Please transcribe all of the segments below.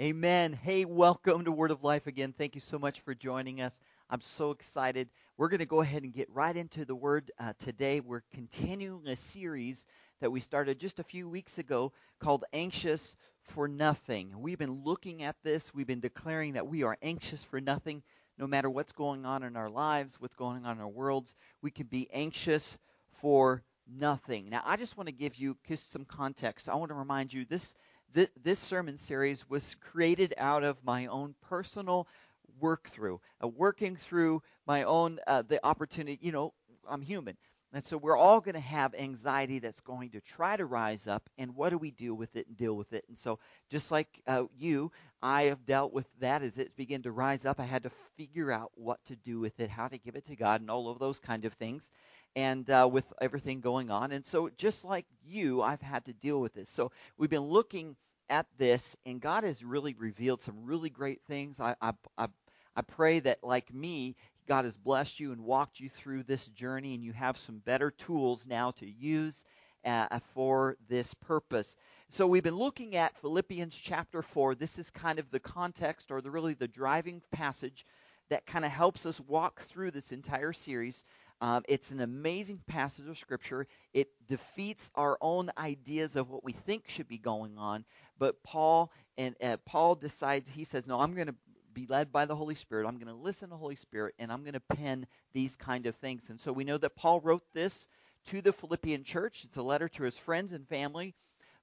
Amen. Hey, welcome to Word of Life again. Thank you so much for joining us. I'm so excited. We're going to go ahead and get right into the Word uh, today. We're continuing a series that we started just a few weeks ago called Anxious for Nothing. We've been looking at this, we've been declaring that we are anxious for nothing. No matter what's going on in our lives, what's going on in our worlds, we can be anxious for nothing. Now, I just want to give you some context. I want to remind you this th- this sermon series was created out of my own personal work through, uh, working through my own uh, the opportunity. You know, I'm human. And so we're all going to have anxiety that's going to try to rise up, and what do we do with it and deal with it? And so, just like uh, you, I have dealt with that as it began to rise up. I had to figure out what to do with it, how to give it to God, and all of those kind of things and uh, with everything going on. And so, just like you, I've had to deal with this. So, we've been looking at this, and God has really revealed some really great things. I, I, I, I pray that, like me, God has blessed you and walked you through this journey, and you have some better tools now to use uh, for this purpose. So we've been looking at Philippians chapter 4. This is kind of the context or the really the driving passage that kind of helps us walk through this entire series. Um, it's an amazing passage of Scripture. It defeats our own ideas of what we think should be going on. But Paul and uh, Paul decides. He says, "No, I'm going to be led by the Holy Spirit. I'm going to listen to the Holy Spirit, and I'm going to pen these kind of things." And so we know that Paul wrote this to the Philippian church. It's a letter to his friends and family.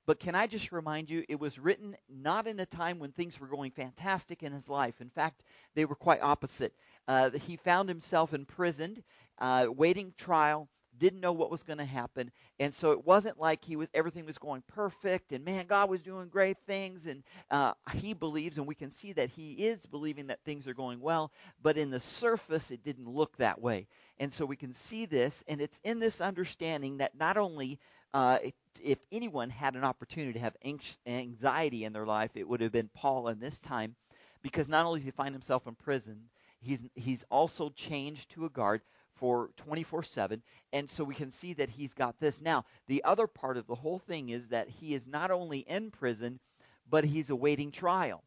But can I just remind you, it was written not in a time when things were going fantastic in his life. In fact, they were quite opposite. Uh, he found himself imprisoned uh, waiting trial, didn't know what was going to happen, and so it wasn't like he was everything was going perfect, and man, God was doing great things, and uh, he believes, and we can see that he is believing that things are going well, but in the surface, it didn't look that way, and so we can see this, and it's in this understanding that not only uh, if anyone had an opportunity to have anxiety in their life, it would have been Paul in this time, because not only does he find himself in prison, he's he's also changed to a guard for 24 7. And so we can see that he's got this. Now, the other part of the whole thing is that he is not only in prison, but he's awaiting trial.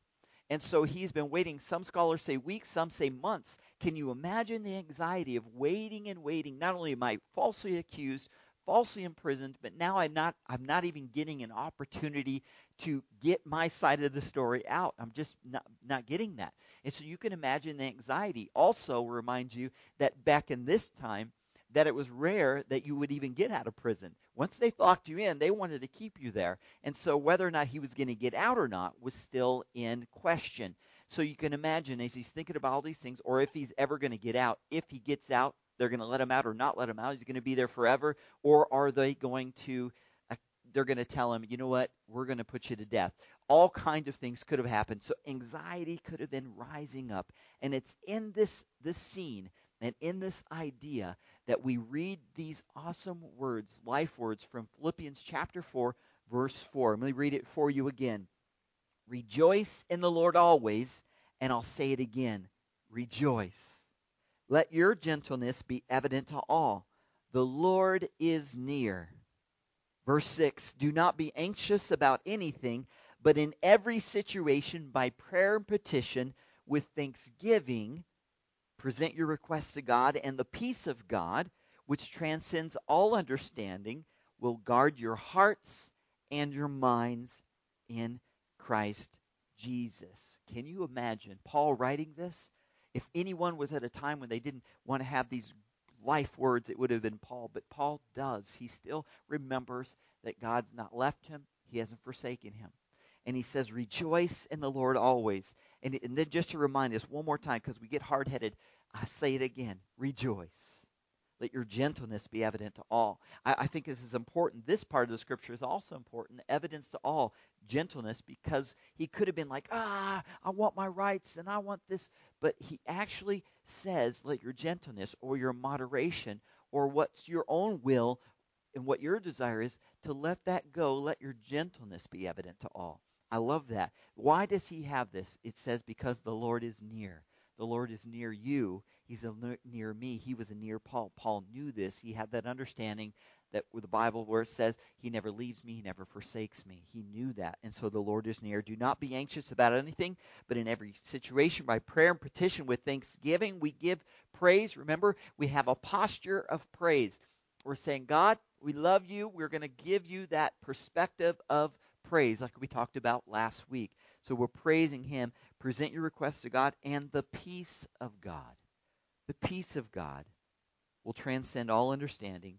And so he's been waiting. Some scholars say weeks, some say months. Can you imagine the anxiety of waiting and waiting? Not only am I falsely accused, falsely imprisoned, but now I'm not I'm not even getting an opportunity to get my side of the story out. I'm just not not getting that. And so you can imagine the anxiety. Also remind you that back in this time that it was rare that you would even get out of prison. Once they locked you in, they wanted to keep you there. And so whether or not he was going to get out or not was still in question. So you can imagine as he's thinking about all these things, or if he's ever going to get out, if he gets out, they're going to let him out or not let him out? He's going to be there forever? Or are they going to, uh, they're going to tell him, you know what, we're going to put you to death? All kinds of things could have happened. So anxiety could have been rising up. And it's in this, this scene and in this idea that we read these awesome words, life words from Philippians chapter 4, verse 4. Let me read it for you again. Rejoice in the Lord always, and I'll say it again. Rejoice. Let your gentleness be evident to all. The Lord is near. Verse 6 Do not be anxious about anything, but in every situation, by prayer and petition, with thanksgiving, present your requests to God, and the peace of God, which transcends all understanding, will guard your hearts and your minds in Christ Jesus. Can you imagine Paul writing this? If anyone was at a time when they didn't want to have these life words, it would have been Paul. But Paul does. He still remembers that God's not left him, he hasn't forsaken him. And he says, Rejoice in the Lord always. And, and then just to remind us one more time, because we get hard headed, I say it again rejoice. Let your gentleness be evident to all. I, I, think this is important. This part of the scripture is also important. Evidence to all. Gentleness, because he could have been like, ah, I want my rights and I want this. But he actually says, let your gentleness or your moderation or what's your own will and what your desire is to let that go. Let your gentleness be evident to all. I love that. Why does he have this? It says, because the Lord is near. The Lord is near you He's a near me. He was a near Paul. Paul knew this. He had that understanding that with the Bible where it says, He never leaves me, He never forsakes me. He knew that. And so the Lord is near. Do not be anxious about anything, but in every situation, by prayer and petition with thanksgiving, we give praise. Remember, we have a posture of praise. We're saying, God, we love you. We're going to give you that perspective of praise, like we talked about last week. So we're praising Him. Present your requests to God, and the peace of God, the peace of God will transcend all understanding,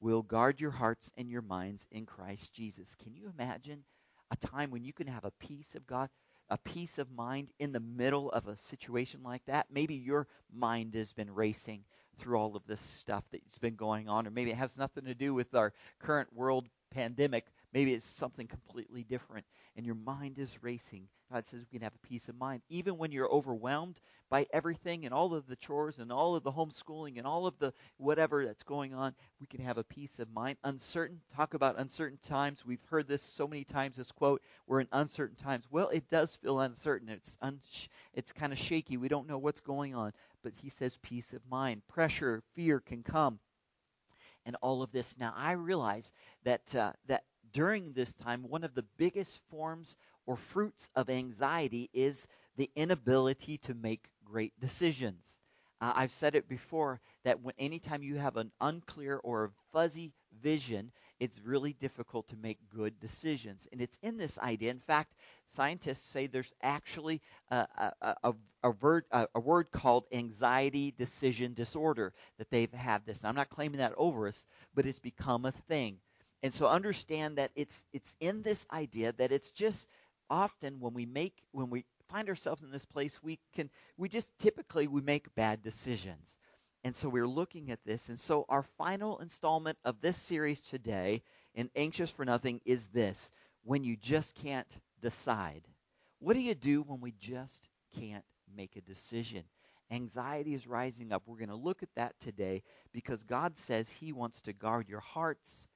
will guard your hearts and your minds in Christ Jesus. Can you imagine a time when you can have a peace of God, a peace of mind in the middle of a situation like that? Maybe your mind has been racing through all of this stuff that's been going on, or maybe it has nothing to do with our current world pandemic. Maybe it's something completely different, and your mind is racing. God says we can have a peace of mind. Even when you're overwhelmed by everything and all of the chores and all of the homeschooling and all of the whatever that's going on, we can have a peace of mind. Uncertain, talk about uncertain times. We've heard this so many times, this quote, we're in uncertain times. Well, it does feel uncertain. It's, un- it's kind of shaky. We don't know what's going on. But he says peace of mind. Pressure, fear can come and all of this. Now, I realize that uh, that during this time, one of the biggest forms or fruits of anxiety is the inability to make great decisions. Uh, I've said it before that when anytime you have an unclear or a fuzzy vision, it's really difficult to make good decisions. And it's in this idea. In fact, scientists say there's actually a, a, a, a word, word called anxiety decision disorder that they've had this. Now, I'm not claiming that over us, but it's become a thing. And so understand that it's it's in this idea that it's just often when we make when we find ourselves in this place we can we just typically we make bad decisions. And so we're looking at this and so our final installment of this series today in Anxious for Nothing is this when you just can't decide. What do you do when we just can't make a decision? Anxiety is rising up. We're going to look at that today because God says He wants to guard your hearts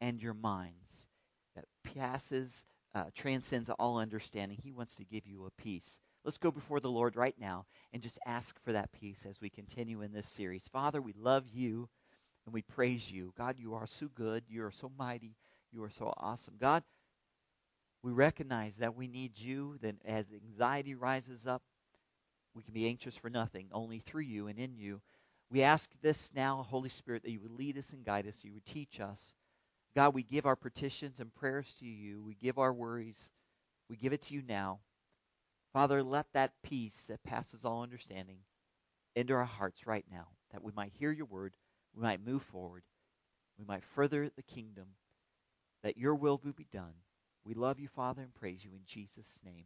and your minds that passes, uh, transcends all understanding. He wants to give you a peace. Let's go before the Lord right now and just ask for that peace as we continue in this series. Father, we love you and we praise you. God, you are so good. You are so mighty. You are so awesome. God, we recognize that we need you. Then as anxiety rises up, we can be anxious for nothing, only through you and in you. We ask this now, Holy Spirit, that you would lead us and guide us, you would teach us. God, we give our petitions and prayers to you. We give our worries. We give it to you now. Father, let that peace that passes all understanding into our hearts right now, that we might hear your word, we might move forward, we might further the kingdom, that your will will be done. We love you, Father, and praise you in Jesus' name.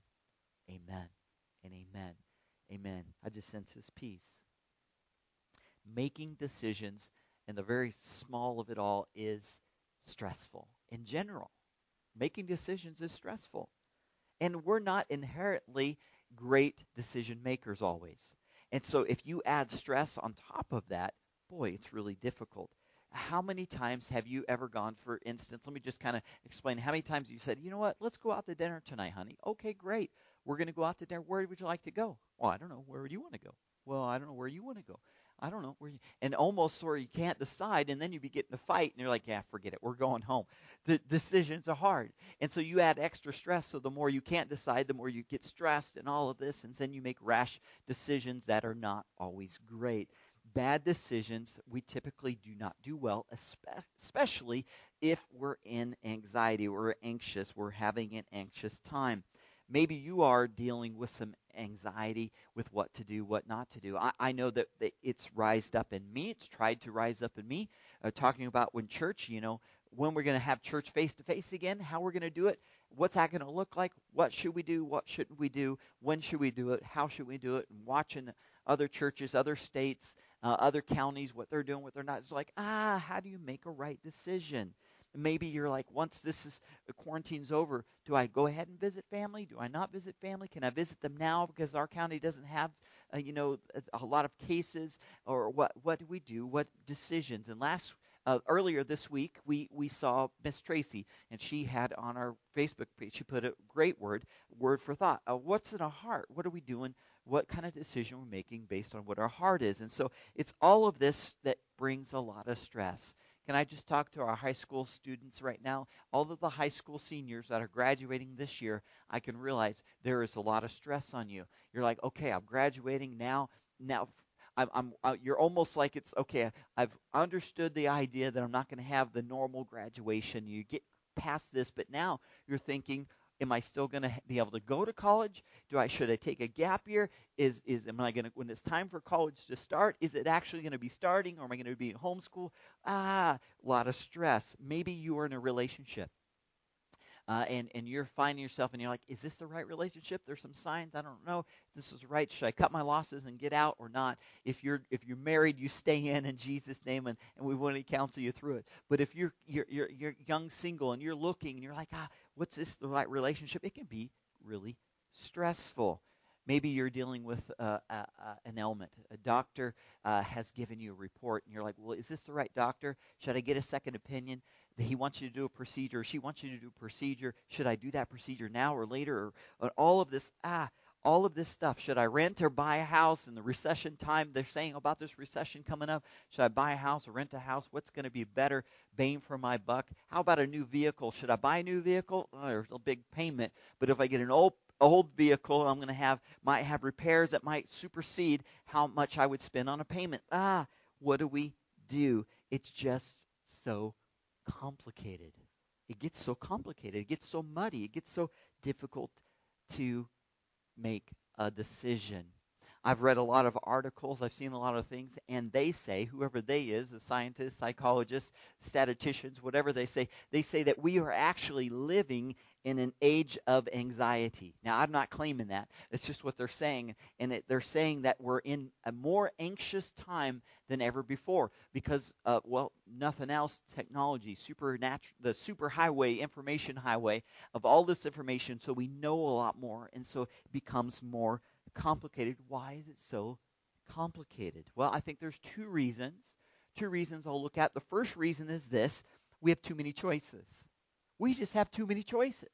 Amen and amen. Amen. I just sense his peace. Making decisions and the very small of it all is stressful in general. Making decisions is stressful. And we're not inherently great decision makers always. And so if you add stress on top of that, boy, it's really difficult. How many times have you ever gone, for instance, let me just kind of explain how many times you said, you know what, let's go out to dinner tonight, honey. Okay, great. We're going to go out to dinner. Where would you like to go? Well, I don't know. Where would you want to go? Well, I don't know where you want to go. I don't know where you, and almost of you can't decide, and then you be getting a fight, and you're like, yeah, forget it, we're going home. The decisions are hard, and so you add extra stress. So the more you can't decide, the more you get stressed, and all of this, and then you make rash decisions that are not always great. Bad decisions we typically do not do well, especially if we're in anxiety, we're anxious, we're having an anxious time maybe you are dealing with some anxiety with what to do, what not to do. I, I know that, that, it's rised up in me. It's tried to rise up in me. Uh, talking about when church, you know, when we're going to have church face to face again, how we're going to do it, what's that going to look like, what should we do, what shouldn't we do, when should we do it, how should we do it, and watching other churches, other states, uh, other counties, what they're doing, what they're not. It's like, ah, how do you make a right decision? Maybe you're like, once this is the quarantine's over, do I go ahead and visit family? Do I not visit family? Can I visit them now because our county doesn't have, uh, you know, a, a, lot of cases? Or what? What do we do? What decisions? And last uh, earlier this week, we, we saw Miss Tracy, and she had on our Facebook page, she put a great word, word for thought. Uh, what's in our heart? What are we doing? What kind of decision we're making based on what our heart is? And so it's all of this that brings a lot of stress. Can I just talk to our high school students right now? All of the high school seniors that are graduating this year, I can realize there is a lot of stress on you. You're like, okay, I'm graduating now. Now, I'm, I'm uh, you're almost like it's okay. I've understood the idea that I'm not going to have the normal graduation. You get past this, but now you're thinking, am I still going to be able to go to college? Do I should I take a gap year? Is is am I going to when it's time for college to start? Is it actually going to be starting, or am I going to be in homeschool? Ah, a lot of stress. Maybe you are in a relationship uh, and and you're finding yourself and you're like, is this the right relationship? There's some signs I don't know. If this is right. Should I cut my losses and get out or not? If you're if you're married, you stay in in Jesus' name, and, and we want to counsel you through it. But if you're you're you're, you're young single and you're looking and you're like, ah, what's this the right relationship? It can be really stressful. Maybe you're dealing with uh, uh, an ailment. A doctor uh, has given you a report, and you're like, well, is this the right doctor? Should I get a second opinion? he wants you to do a procedure, she wants you to do a procedure. Should I do that procedure now or later? Or, or all of this, ah, all of this stuff. Should I rent or buy a house in the recession time? They're saying about this recession coming up. Should I buy a house or rent a house? What's going to be better bang for my buck? How about a new vehicle? Should I buy a new vehicle? Oh, there's a big payment. But if I get an old old vehicle, I'm going to have might have repairs that might supersede how much I would spend on a payment. Ah, what do we do? It's just so complicated. It gets so complicated. It gets so muddy. It gets so difficult to make a decision. I've read a lot of articles, I've seen a lot of things, and they say, whoever they is, the scientists, psychologists, statisticians, whatever they say, they say that we are actually living in an age of anxiety. Now, I'm not claiming that. It's just what they're saying. And it, they're saying that we're in a more anxious time than ever before because, uh, well, nothing else, technology, supernatural, the super highway, information highway of all this information, so we know a lot more, and so it becomes more complicated. Why is it so complicated? Well, I think there's two reasons. Two reasons I'll look at. The first reason is this we have too many choices. We just have too many choices.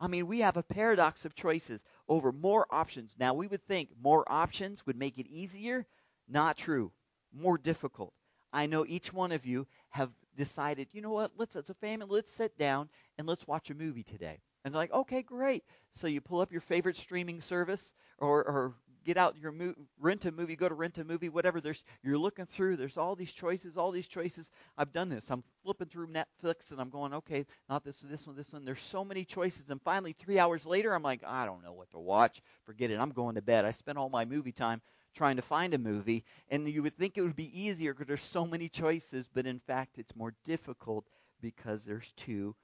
I mean, we have a paradox of choices over more options. Now, we would think more options would make it easier. Not true. More difficult. I know each one of you have decided, you know what, let's as a family, let's sit down and let's watch a movie today. And they're like, okay, great. So you pull up your favorite streaming service or, or get out your mo- rent a movie, go to rent a movie, whatever. There's you're looking through. There's all these choices, all these choices. I've done this. I'm flipping through Netflix and I'm going, okay, not this, this one, this one. There's so many choices, and finally, three hours later, I'm like, I don't know what to watch. Forget it. I'm going to bed. I spent all my movie time trying to find a movie, and you would think it would be easier because there's so many choices, but in fact, it's more difficult because there's too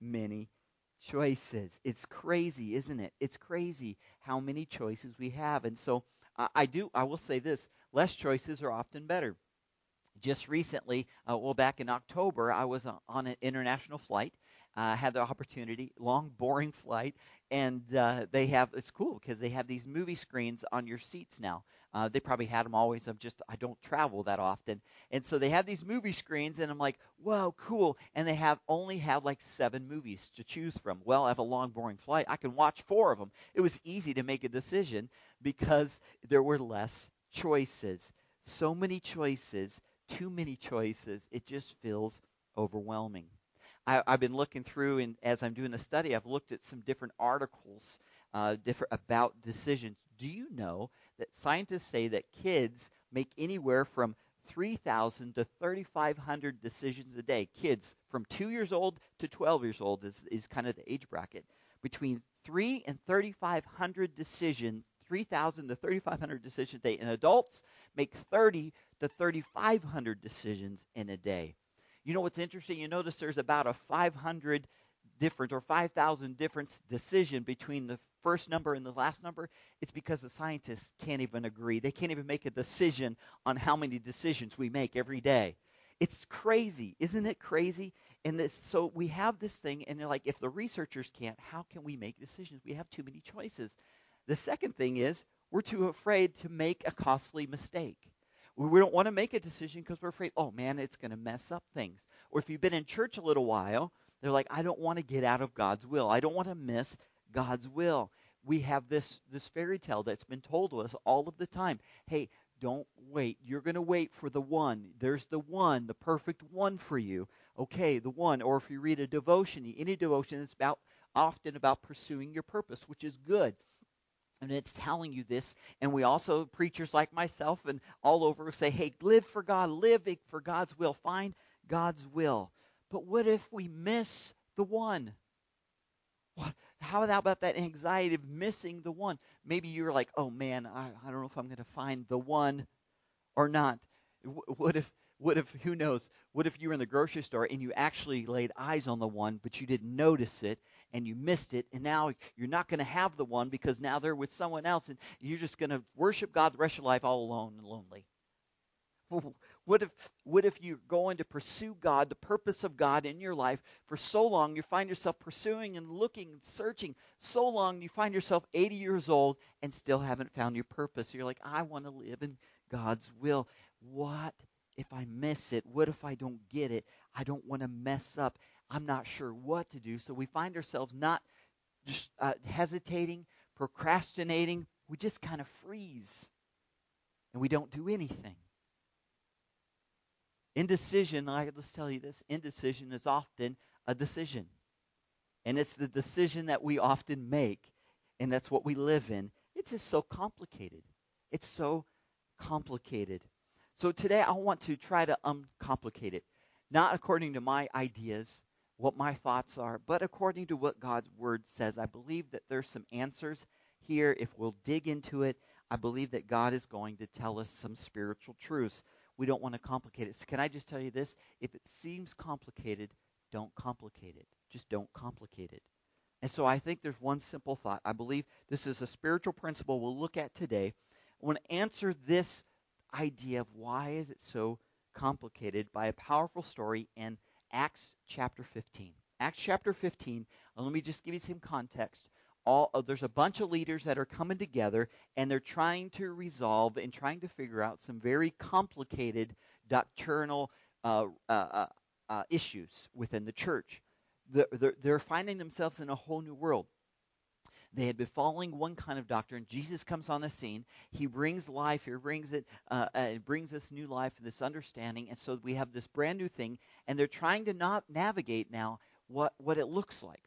many choices. It's crazy, isn't it? It's crazy how many choices we have. And so uh, I do, I will say this less choices are often better. Just recently, uh, well, back in October, I was on an international flight. I uh, had the opportunity, long, boring flight, and uh, they have it's cool because they have these movie screens on your seats now. Uh, they probably had them always. I'm just I don't travel that often, and so they have these movie screens, and I'm like, whoa, cool. And they have only have like seven movies to choose from. Well, I have a long, boring flight. I can watch four of them. It was easy to make a decision because there were less choices. So many choices, too many choices. It just feels overwhelming. I, have been looking through, and as I'm doing the study, I've looked at some different articles uh, different about decisions. Do you know that scientists say that kids make anywhere from 3,000 to 3,500 decisions a day? Kids from two years old to 12 years old is, is kind of the age bracket. Between 3 and 3,500 decisions, 3,000 to 3,500 decisions a day. And adults make 30 to 3,500 decisions in a day. You know what's interesting? You notice there's about a 500 different or 5,000 difference decision between the first number and the last number. It's because the scientists can't even agree. They can't even make a decision on how many decisions we make every day. It's crazy, isn't it crazy? And this, so we have this thing, and they're like, if the researchers can't, how can we make decisions? We have too many choices. The second thing is we're too afraid to make a costly mistake. We don't want to make a decision because we're afraid, oh man, it's going to mess up things. or if you've been in church a little while, they're like, I don't want to get out of God's will. I don't want to miss God's will. We have this this fairy tale that's been told to us all of the time. Hey, don't wait. You're going to wait for the one. There's the one, the perfect one for you. Okay, the one. Or if you read a devotion, any devotion, it's about often about pursuing your purpose, which is good. And it's telling you this. And we also, preachers like myself and all over, say, hey, live for God, live for God's will, find God's will. But what if we miss the one? What, how about that anxiety of missing the one? Maybe you're like, oh man, I, I don't know if I'm going to find the one or not. What if, what if, who knows, what if you were in the grocery store and you actually laid eyes on the one, but you didn't notice it and you missed it, and now you're not going to have the one because now they're with someone else, and you're just going to worship God the rest of your life all alone and lonely. What if, what if you're going to pursue God, the purpose of God in your life for so long, you find yourself pursuing and looking and searching so long, you find yourself 80 years old and still haven't found your purpose. You're like, I want to live in God's will. What if I miss it? What if I don't get it? I don't want to mess up. I'm not sure what to do. So we find ourselves not just uh, hesitating, procrastinating. We just kind of freeze and we don't do anything. Indecision, I let's tell you this, indecision is often a decision. And it's the decision that we often make, and that's what we live in. It's just so complicated. It's so complicated. So today I want to try to uncomplicate it, not according to my ideas, what my thoughts are, but according to what God's word says. I believe that there's some answers here. If we'll dig into it, I believe that God is going to tell us some spiritual truths. We don't want to complicate it. So can I just tell you this? If it seems complicated, don't complicate it. Just don't complicate it. And so I think there's one simple thought. I believe this is a spiritual principle we'll look at today. I want to answer this idea of why is it so complicated by a powerful story in Acts chapter 15. Acts chapter 15, let me just give you some context. All, uh, there's a bunch of leaders that are coming together and they're trying to resolve and trying to figure out some very complicated doctrinal uh, uh, uh, uh issues within the church. They're, they're finding themselves in a whole new world. They had been following one kind of doctrine. Jesus comes on the scene. He brings life. He brings it. Uh, uh, brings this new life and this understanding. And so we have this brand new thing, and they're trying to not navigate now what what it looks like.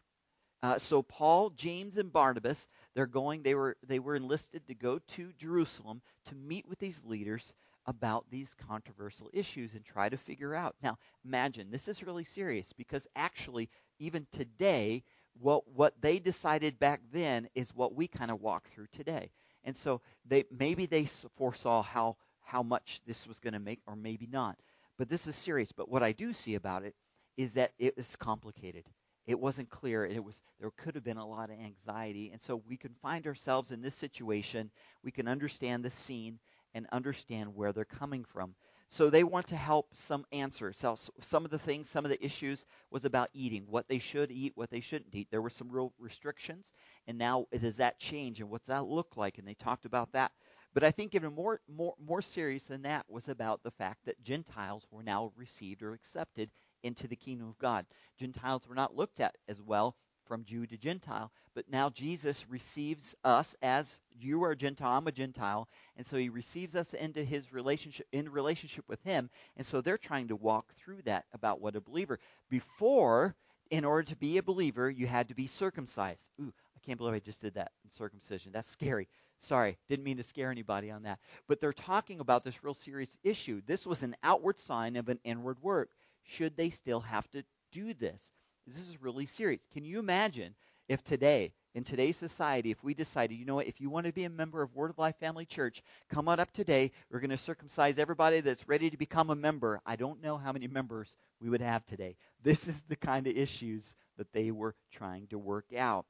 Uh, so Paul, James, and Barnabas, they're going. They were they were enlisted to go to Jerusalem to meet with these leaders about these controversial issues and try to figure out. Now, imagine this is really serious because actually, even today, what what they decided back then is what we kind of walk through today. And so they maybe they foresaw how how much this was going to make, or maybe not. But this is serious. But what I do see about it is that it is complicated. It wasn't clear. It was there could have been a lot of anxiety, and so we can find ourselves in this situation. We can understand the scene and understand where they're coming from. So they want to help some answers. So some of the things, some of the issues was about eating, what they should eat, what they shouldn't eat. There were some real restrictions, and now does that change, and what's that look like? And they talked about that. But I think even more, more, more serious than that was about the fact that Gentiles were now received or accepted into the kingdom of God. Gentiles were not looked at as well from Jew to Gentile. But now Jesus receives us as you are a Gentile, I'm a Gentile, and so he receives us into his relationship in relationship with him. And so they're trying to walk through that about what a believer. Before, in order to be a believer, you had to be circumcised. Ooh, I can't believe I just did that in circumcision. That's scary. Sorry, didn't mean to scare anybody on that. But they're talking about this real serious issue. This was an outward sign of an inward work. Should they still have to do this? This is really serious. Can you imagine if today, in today's society, if we decided, you know what, if you want to be a member of Word of Life Family Church, come on up today. We're going to circumcise everybody that's ready to become a member. I don't know how many members we would have today. This is the kind of issues that they were trying to work out.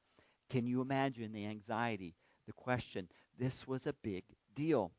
Can you imagine the anxiety, the question? This was a big deal.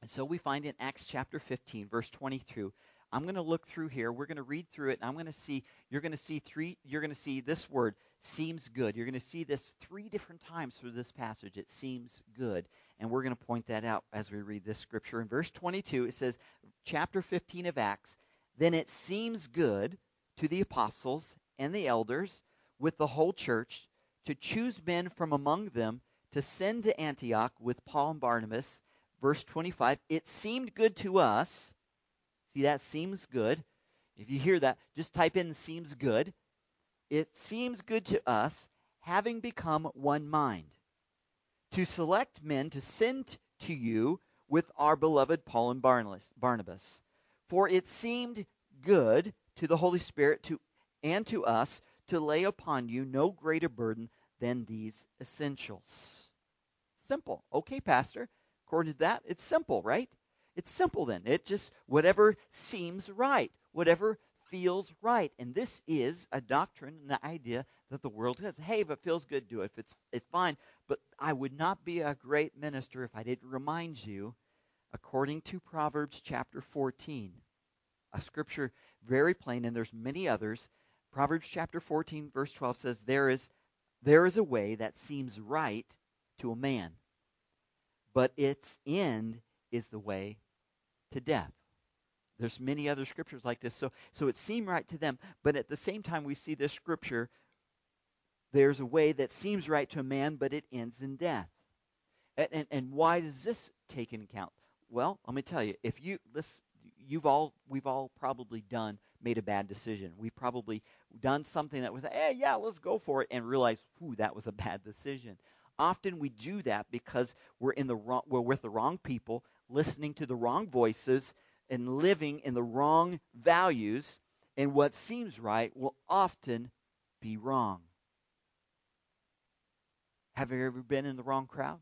And so we find in Acts chapter 15, verse 22, I'm going to look through here. We're going to read through it, and I'm going to see. You're going to see three. You're going to see this word seems good. You're going to see this three different times through this passage. It seems good, and we're going to point that out as we read this scripture. In verse 22, it says, chapter 15 of Acts. Then it seems good to the apostles and the elders with the whole church to choose men from among them to send to Antioch with Paul and Barnabas. Verse 25, it seemed good to us. See, that seems good. If you hear that, just type in seems good. It seems good to us, having become one mind, to select men to send to you with our beloved Paul and Barnabas. For it seemed good to the Holy Spirit to and to us to lay upon you no greater burden than these essentials. Simple. Okay, Pastor. According to that, it's simple, right? It's simple then. It just, whatever seems right, whatever feels right. And this is a doctrine and the idea that the world has. Hey, if it feels good, do it. If it's, it's fine. But I would not be a great minister if I didn't remind you, according to Proverbs chapter 14, a scripture very plain, and there's many others. Proverbs chapter 14, verse 12 says, There is, there is a way that seems right to a man, but its end is the way to death. There's many other scriptures like this. So, so it seemed right to them, but at the same time, we see this scripture. There's a way that seems right to a man, but it ends in death. And, and, and why does this take into account? Well, let me tell you. If you this, you've all we've all probably done made a bad decision. We've probably done something that was, hey, yeah, let's go for it, and realize, whew, that was a bad decision. Often we do that because we're in the wrong, we're with the wrong people, listening to the wrong voices, and living in the wrong values, and what seems right will often be wrong. Have you ever been in the wrong crowd?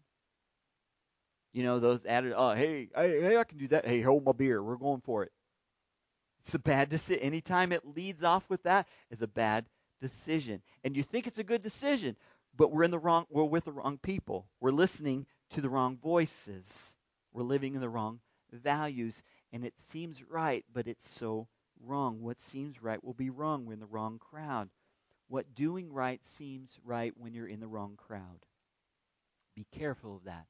You know, those added, oh, hey, hey, hey, I can do that. Hey, hold my beer. We're going for it. It's a bad decision. Anytime it leads off with that, it's a bad decision. And you think it's a good decision, but we're in the wrong we're with the wrong people. We're listening to the wrong voices. We're living in the wrong values and it seems right, but it's so wrong. What seems right will be wrong. We're in the wrong crowd. What doing right seems right when you're in the wrong crowd. Be careful of that.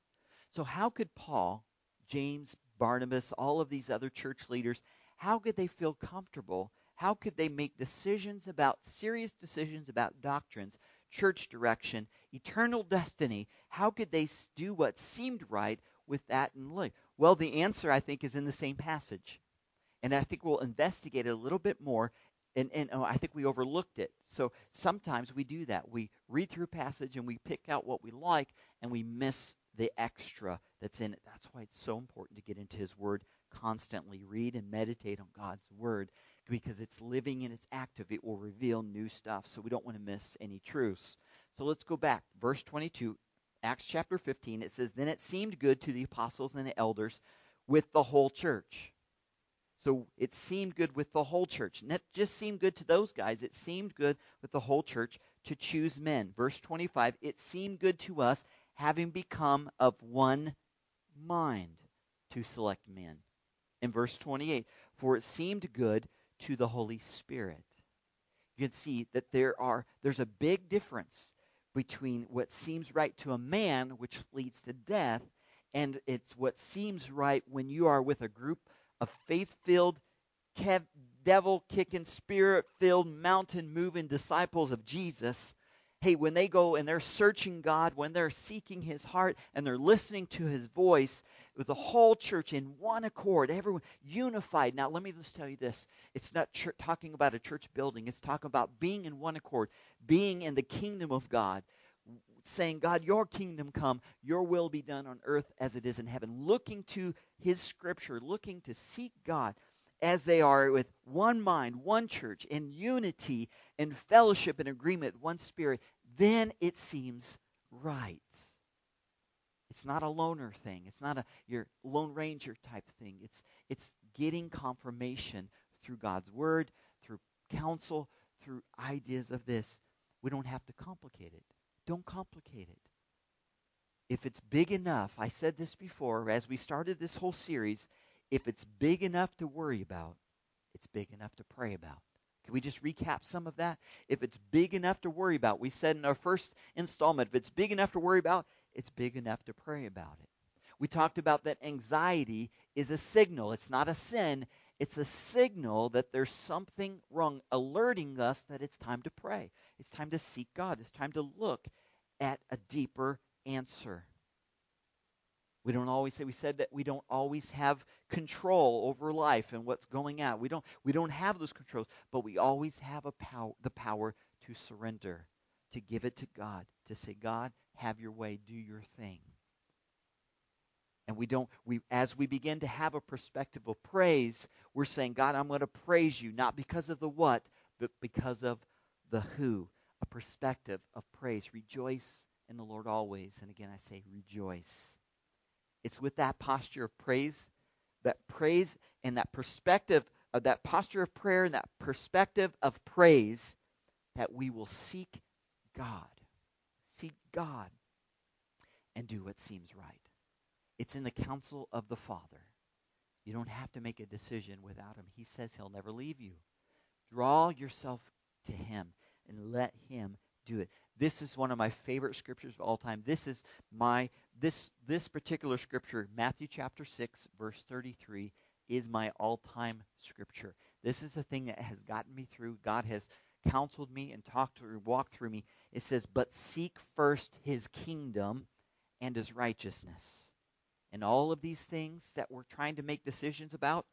So, how could Paul, James, Barnabas, all of these other church leaders, how could they feel comfortable? How could they make decisions about serious decisions about doctrines, church direction, eternal destiny? How could they do what seemed right with that in life? Well, the answer, I think, is in the same passage. And I think we'll investigate it a little bit more. And, and oh, I think we overlooked it. So sometimes we do that. We read through a passage and we pick out what we like and we miss the extra that's in it. That's why it's so important to get into His Word constantly. Read and meditate on God's Word because it's living and it's active. It will reveal new stuff. So we don't want to miss any truths. So let's go back. Verse 22, Acts chapter 15. It says, Then it seemed good to the apostles and the elders with the whole church. So it seemed good with the whole church. And it just seemed good to those guys. It seemed good with the whole church to choose men. Verse 25, it seemed good to us having become of one mind to select men. In verse 28, for it seemed good to the Holy Spirit. You can see that there are there's a big difference between what seems right to a man, which leads to death, and it's what seems right when you are with a group of faith-filled, devil-kicking, spirit-filled, mountain-moving disciples of Jesus hey, when they go and they're searching God, when they're seeking His heart and they're listening to His voice, with the whole church in one accord, everyone unified. Now, let me just tell you this it's not ch- talking about a church building, it's talking about being in one accord, being in the kingdom of God. Saying, God, your kingdom come, your will be done on earth as it is in heaven. Looking to his scripture, looking to seek God as they are with one mind, one church, in unity, in fellowship, in agreement, one spirit, then it seems right. It's not a loner thing. It's not a your lone ranger type thing. It's it's getting confirmation through God's word, through counsel, through ideas of this. We don't have to complicate it. Don't complicate it. If it's big enough, I said this before as we started this whole series, if it's big enough to worry about, it's big enough to pray about. Can we just recap some of that? If it's big enough to worry about, we said in our first installment, if it's big enough to worry about, it's big enough to pray about it. We talked about that anxiety is a signal. It's not a sin. It's a signal that there's something wrong, alerting us that it's time to pray. It's time to seek God. It's time to look at a deeper answer. We don't always say we said that we don't always have control over life and what's going on. We don't we don't have those controls, but we always have a power the power to surrender, to give it to God, to say, God, have your way, do your thing. And we don't we as we begin to have a perspective of praise, we're saying, God, I'm going to praise you, not because of the what, but because of the who. A perspective of praise. Rejoice in the Lord always. And again I say rejoice. It's with that posture of praise, that praise and that perspective of that posture of prayer and that perspective of praise that we will seek God. Seek God and do what seems right. It's in the counsel of the Father. You don't have to make a decision without Him. He says He'll never leave you. Draw yourself to Him and let Him do it. This is one of my favorite scriptures of all time. This is my this this particular scripture, Matthew chapter 6 verse 33 is my all-time scripture. This is the thing that has gotten me through. God has counseled me and talked or walked through me. It says, "But seek first his kingdom and his righteousness." And all of these things that we're trying to make decisions about,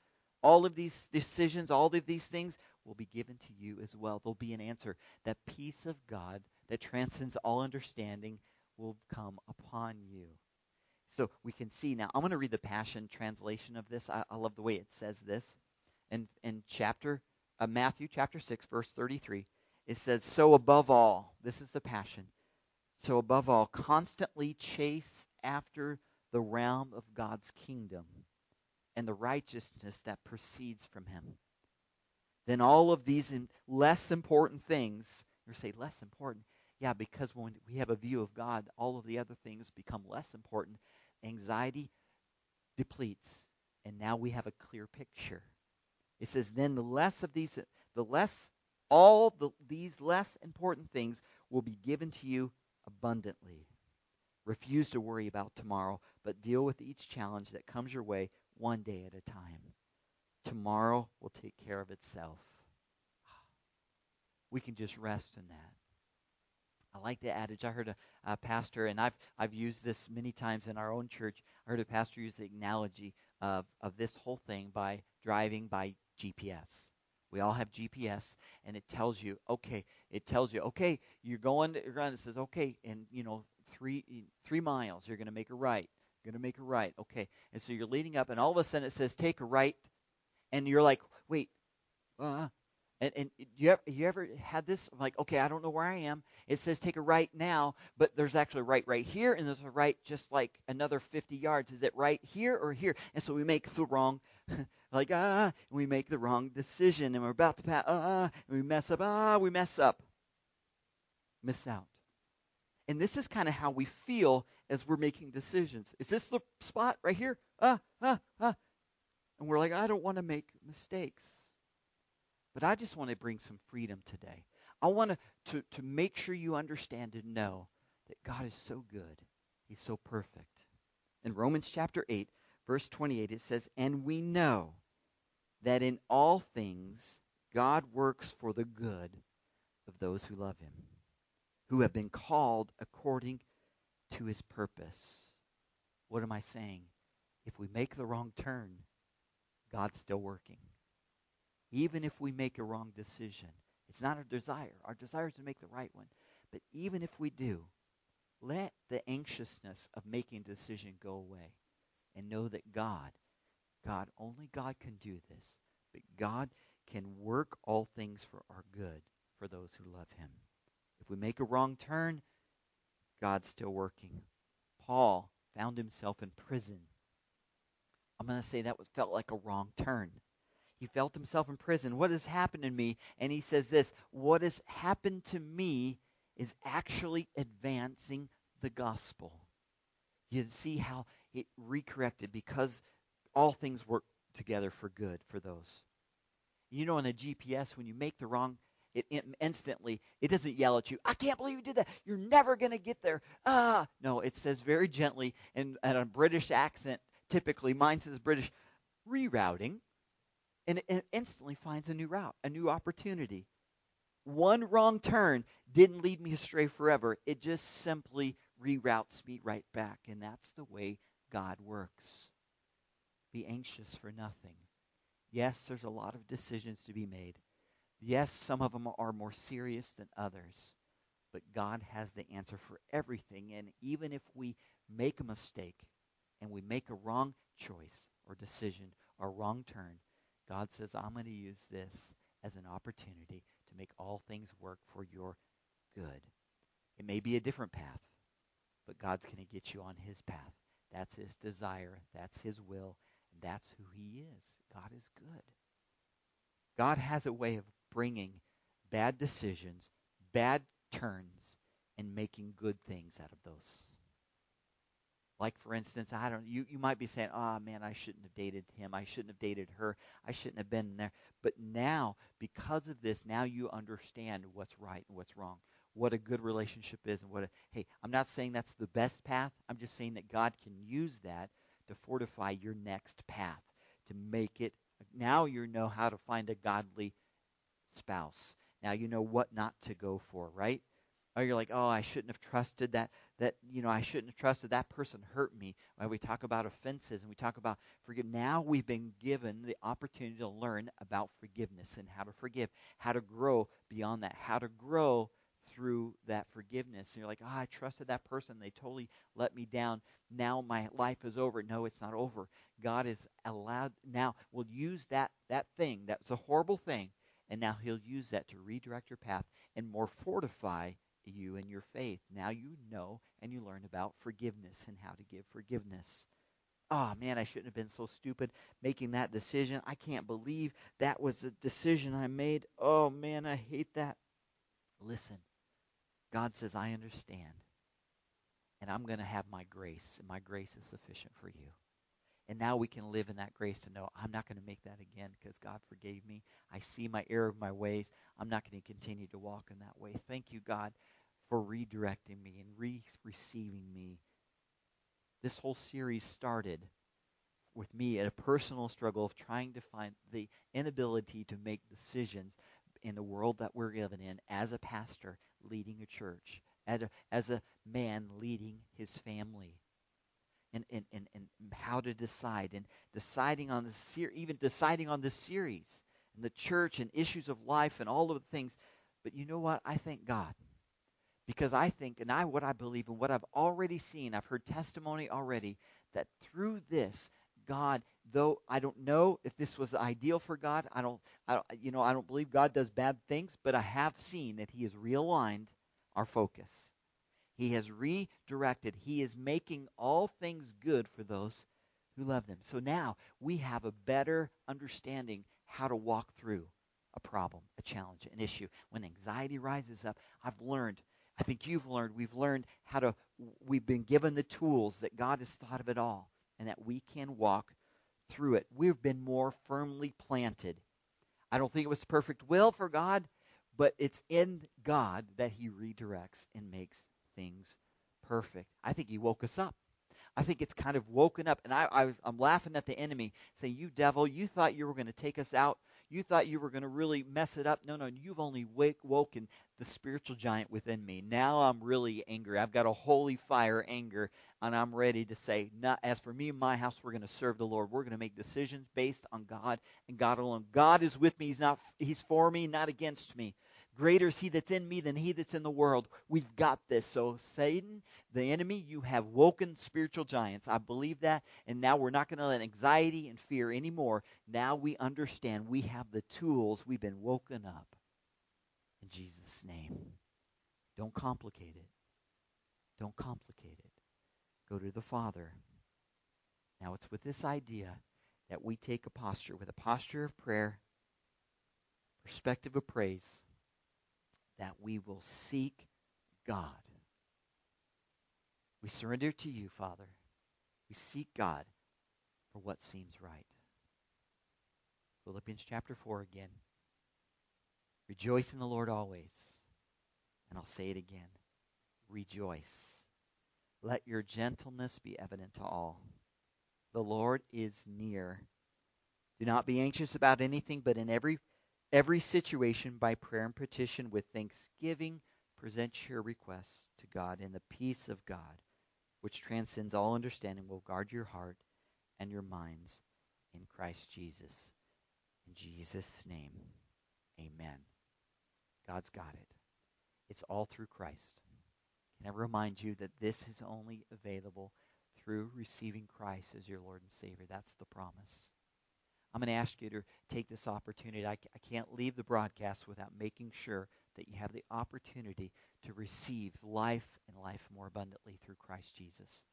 all of these decisions, all of these things will be given to you as well. There'll be an answer. That peace of God that transcends all understanding will come upon you. So we can see now. I'm going to read the Passion translation of this. I, I love the way it says this. In, in chapter uh, Matthew chapter 6, verse 33, it says, So above all, this is the Passion. So above all, constantly chase after the realm of God's kingdom and the righteousness that proceeds from him. Then all of these less important things, you say less important, yeah, because when we have a view of God, all of the other things become less important. Anxiety depletes, and now we have a clear picture. It says, then the less of these, the less, all the, these less important things will be given to you abundantly. Refuse to worry about tomorrow, but deal with each challenge that comes your way one day at a time. Tomorrow will take care of itself. We can just rest in that. I like the adage. I heard a, a, pastor, and I've I've used this many times in our own church. I heard a pastor use the analogy of of this whole thing by driving by GPS. We all have GPS, and it tells you, okay, it tells you, okay, you're going, to, you're going. it says, okay, and you know, three three miles, you're going to make a right. You're going to make a right, okay. And so you're leading up, and all of a sudden it says, take a right, and you're like, wait, uh, and, and you ever, you ever had this? I'm like, okay, I don't know where I am. It says take a right now, but there's actually a right right here, and there's a right just like another 50 yards. Is it right here or here? And so we make the wrong, like ah, and we make the wrong decision, and we're about to pass ah, and we mess up ah, we mess up, miss out. And this is kind of how we feel as we're making decisions. Is this the spot right here? Ah, ah, ah. And we're like, I don't want to make mistakes. But I just want to bring some freedom today. I want to, to, make sure you understand and know that God is so good. He's so perfect. In Romans chapter 8, verse 28, it says, And we know that in all things God works for the good of those who love him, who have been called according to his purpose. What am I saying? If we make the wrong turn, God's still working even if we make a wrong decision. It's not our desire. Our desire is to make the right one. But even if we do, let the anxiousness of making a decision go away and know that God, God, only God can do this. But God can work all things for our good for those who love him. If we make a wrong turn, God's still working. Paul found himself in prison. I'm going to say that was felt like a wrong turn. He felt himself in prison. What has happened to me? And he says this What has happened to me is actually advancing the gospel. You see how it recorrected because all things work together for good for those. You know, on a GPS, when you make the wrong, it, it instantly it doesn't yell at you. I can't believe you did that. You're never to get there. Ah, no, it says very gently and at a British accent. Typically, mine says British rerouting and it instantly finds a new route, a new opportunity. One wrong turn didn't lead me astray forever. It just simply reroutes me right back. And that's the way God works. Be anxious for nothing. Yes, there's a lot of decisions to be made. Yes, some of them are more serious than others. But God has the answer for everything. And even if we make a mistake and we make a wrong choice or decision or wrong turn, God says, I'm going to use this as an opportunity to make all things work for your good. It may be a different path, but God's going to get you on his path. That's his desire, that's his will, that's who he is. God is good. God has a way of bringing bad decisions, bad turns, and making good things out of those. Like for instance, I don't you you might be saying, "Oh man, I shouldn't have dated him. I shouldn't have dated her. I shouldn't have been there." But now, because of this, now you understand what's right and what's wrong. What a good relationship is and what a Hey, I'm not saying that's the best path. I'm just saying that God can use that to fortify your next path, to make it now you know how to find a godly spouse. Now you know what not to go for, right? Or you're like, oh, I shouldn't have trusted that. That you know, I shouldn't have trusted that person hurt me. When we talk about offenses and we talk about forgive, now we've been given the opportunity to learn about forgiveness and how to forgive, how to grow beyond that, how to grow through that forgiveness. And you're like, oh, I trusted that person. They totally let me down. Now my life is over. No, it's not over. God is allowed now will use that that thing that's a horrible thing, and now He'll use that to redirect your path and more fortify you and your faith. Now you know and you learn about forgiveness and how to give forgiveness. Oh man, I shouldn't have been so stupid making that decision. I can't believe that was the decision I made. Oh man, I hate that. Listen, God says, I understand. And I'm going to have my grace, and my grace is sufficient for you. And now we can live in that grace to know I'm not going to make that again because God forgave me. I see my error of my ways. I'm not going to continue to walk in that way. Thank you, God, for redirecting me and re receiving me. This whole series started with me at a personal struggle of trying to find the inability to make decisions in the world that we're living in as a pastor leading a church, as a, as a man leading his family and, and, and, and how to decide and deciding on the ser- even deciding on the series and the church and issues of life and all of the things. But you know what? I thank God. Because I think, and I what I believe, and what I've already seen, I've heard testimony already, that through this, God, though I don't know if this was ideal for God, I don't, I don't, you know, I don't believe God does bad things, but I have seen that He has realigned our focus. He has redirected. He is making all things good for those who love them. So now we have a better understanding how to walk through a problem, a challenge, an issue. When anxiety rises up, I've learned, I think you've learned, we've learned how to, we've been given the tools that God has thought of it all and that we can walk through it. We've been more firmly planted. I don't think it was perfect will for God, but it's in God that He redirects and makes things perfect. I think he woke us up. I think it's kind of woken up. And I, I, am laughing at the enemy, saying, You devil, you thought you were going to take us out. You thought you were going to really mess it up. No, no, you've only wake, woken the spiritual giant within me. Now I'm really angry. I've got a holy fire anger, and I'm ready to say, not, As for me and my house, we're going to serve the Lord. We're going to make decisions based on God and God alone. God is with me. He's not. He's for me, not against me. Greater is he that's in me than he that's in the world. We've got this. So, Satan, the enemy, you have woken spiritual giants. I believe that. And now we're not going to let anxiety and fear anymore. Now we understand we have the tools. We've been woken up. In Jesus' name. Don't complicate it. Don't complicate it. Go to the Father. Now, it's with this idea that we take a posture, with a posture of prayer, perspective of praise that we will seek God. We surrender to you, Father. We seek God for what seems right. Philippians chapter 4 again. Rejoice in the Lord always. And I'll say it again. Rejoice. Let your gentleness be evident to all. The Lord is near Do not be anxious about anything, but in every every situation by prayer and petition with thanksgiving present your requests to God, and the peace of God, which transcends all understanding, will guard your heart and your minds in Christ Jesus. In Jesus' name, amen. God's got it. It's all through Christ. Can I remind you that this is only available through receiving Christ as your Lord and Savior? That's the promise. I'm going to ask you to take this opportunity. I, I can't leave the broadcast without making sure that you have the opportunity to receive life and life more abundantly through Christ Jesus.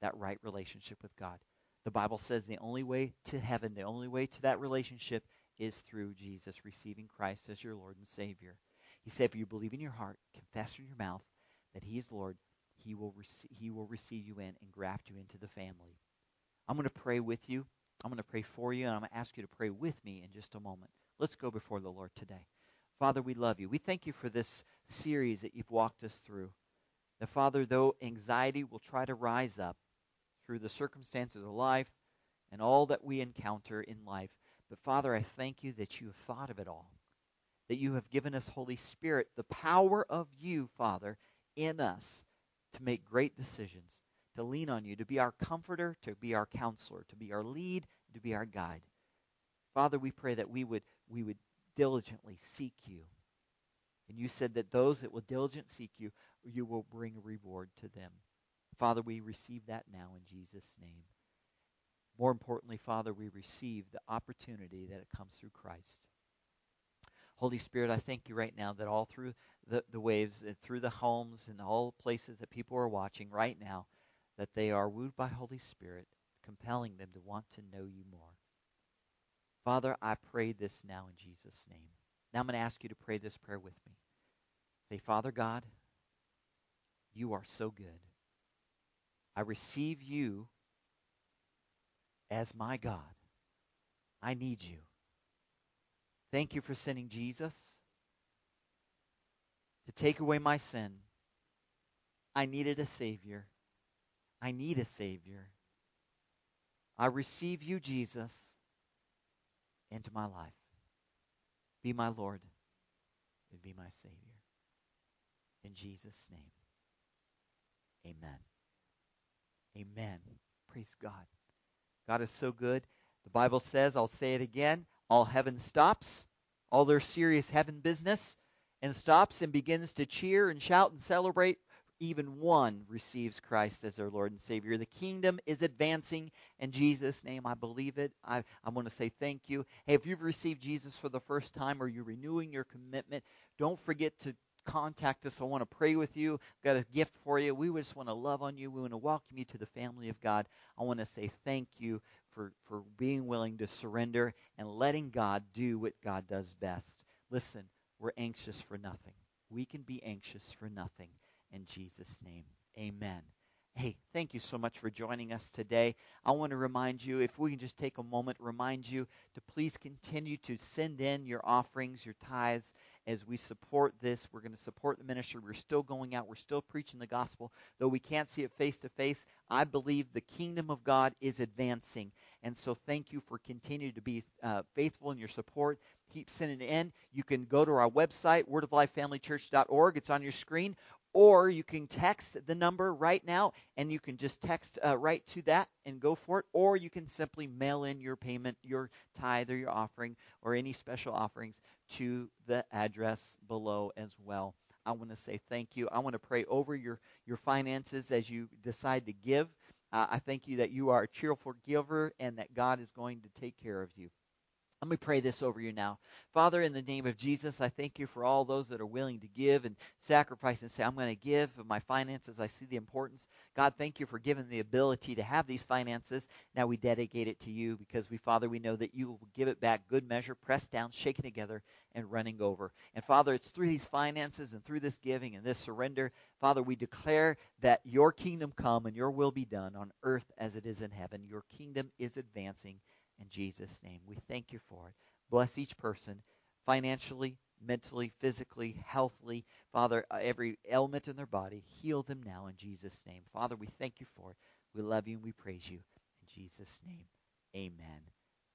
That right relationship with God. The Bible says the only way to heaven, the only way to that relationship is through Jesus, receiving Christ as your Lord and Savior. He said, if you believe in your heart, confess with your mouth that He is Lord, He will, rec- he will receive you in and graft you into the family. I'm going to pray with you. I'm going to pray for you, and I'm going to ask you to pray with me in just a moment. Let's go before the Lord today. Father, we love you. We thank you for this series that you've walked us through. That, Father, though anxiety will try to rise up through the circumstances of life and all that we encounter in life, but, Father, I thank you that you have thought of it all. That you have given us, Holy Spirit, the power of you, Father, in us to make great decisions, to lean on you, to be our comforter, to be our counselor, to be our lead, to be our guide. Father, we pray that we would we would diligently seek you. And you said that those that will diligently seek you, you will bring a reward to them. Father, we receive that now in Jesus' name. More importantly, Father, we receive the opportunity that it comes through Christ. Holy Spirit, I thank you right now that all through the, the waves, uh, through the homes and all places that people are watching right now, that they are wooed by Holy Spirit, compelling them to want to know you more. Father, I pray this now in Jesus' name. Now I'm going to ask you to pray this prayer with me. Say, Father God, you are so good. I receive you as my God. I need you. Thank you for sending Jesus to take away my sin. I needed a Savior. I need a Savior. I receive you, Jesus into my life. Be my Lord and be my Savior. In Jesus' name, amen. Amen. Praise God. God is so good. The Bible says, I'll say it again, all heaven stops, all their serious heaven business, and stops and begins to cheer and shout and celebrate even one receives Christ as their Lord and Savior. The kingdom is advancing in Jesus' name. I believe it. I, I want to say thank you. Hey, if you've received Jesus for the first time or you're renewing your commitment, don't forget to contact us. I want to pray with you. I've got a gift for you. We just want to love on you. We want to welcome you to the family of God. I want to say thank you for, for being willing to surrender and letting God do what God does best. Listen, we're anxious for nothing. We can be anxious for nothing in Jesus' name. Amen. Hey, thank you so much for joining us today. I want to remind you, if we can just take a moment, remind you to please continue to send in your offerings, your tithes, as we support this. We're going to support the ministry. We're still going out. We're still preaching the gospel. Though we can't see it face to face, I believe the kingdom of God is advancing. And so thank you for continuing to be uh, faithful in your support. Keep sending in. You can go to our website, wordoflifefamilychurch.org. It's on your screen or you can text the number right now and you can just text uh, right to that and go for it or you can simply mail in your payment your tithe or your offering or any special offerings to the address below as well. I want to say thank you. I want to pray over your your finances as you decide to give. Uh, i thank you that you are a cheerful giver and that god is going to take care of you let me pray this over you now. Father, in the name of Jesus, I thank you for all those that are willing to give and sacrifice and say, I'm going to give of my finances. I see the importance. God, thank you for giving the ability to have these finances. Now we dedicate it to you because we, Father, we know that you will give it back good measure, pressed down, shaken together, and running over. And Father, it's through these finances and through this giving and this surrender, Father, we declare that your kingdom come and your will be done on earth as it is in heaven. Your kingdom is advancing in Jesus' name. We thank you for it. Bless each person financially, mentally, physically, healthily. Father, uh, every ailment in their body, heal them now in Jesus' name. Father, we thank you for it. We love you and we praise you. In Jesus' name, amen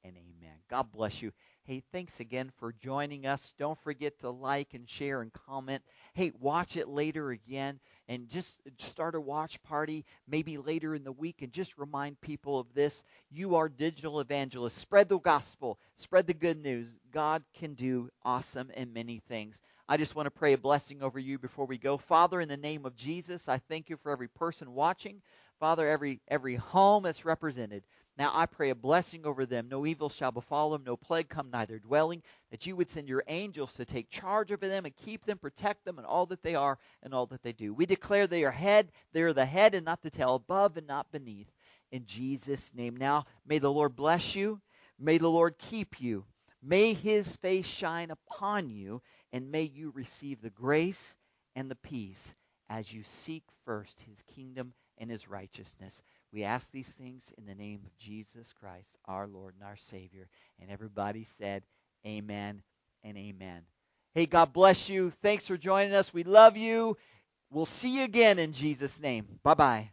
and amen. God bless you. Hey, thanks again for joining us. Don't forget to like and share and comment. Hey, watch it later again and just start a watch party maybe later in the week and just remind people of this. You are digital evangelists. Spread the gospel, spread the good news. God can do awesome and many things. I just want to pray a blessing over you before we go. Father, in the name of Jesus, I thank you for every person watching. Father, every every home that's represented. Now I pray a blessing over them. No evil shall befall them, no plague come nigh their dwelling, that you would send your angels to take charge over them and keep them, protect them and all that they are and all that they do. We declare they are head, they are the head and not the tail, above and not beneath. In Jesus' name. Now may the Lord bless you. May the Lord keep you. May his face shine upon you, and may you receive the grace and the peace as you seek first his kingdom and his righteousness. We ask these things in the name of Jesus Christ, our Lord and our Savior. And everybody said, Amen and amen. Hey, God bless you. Thanks for joining us. We love you. We'll see you again in Jesus' name. Bye bye.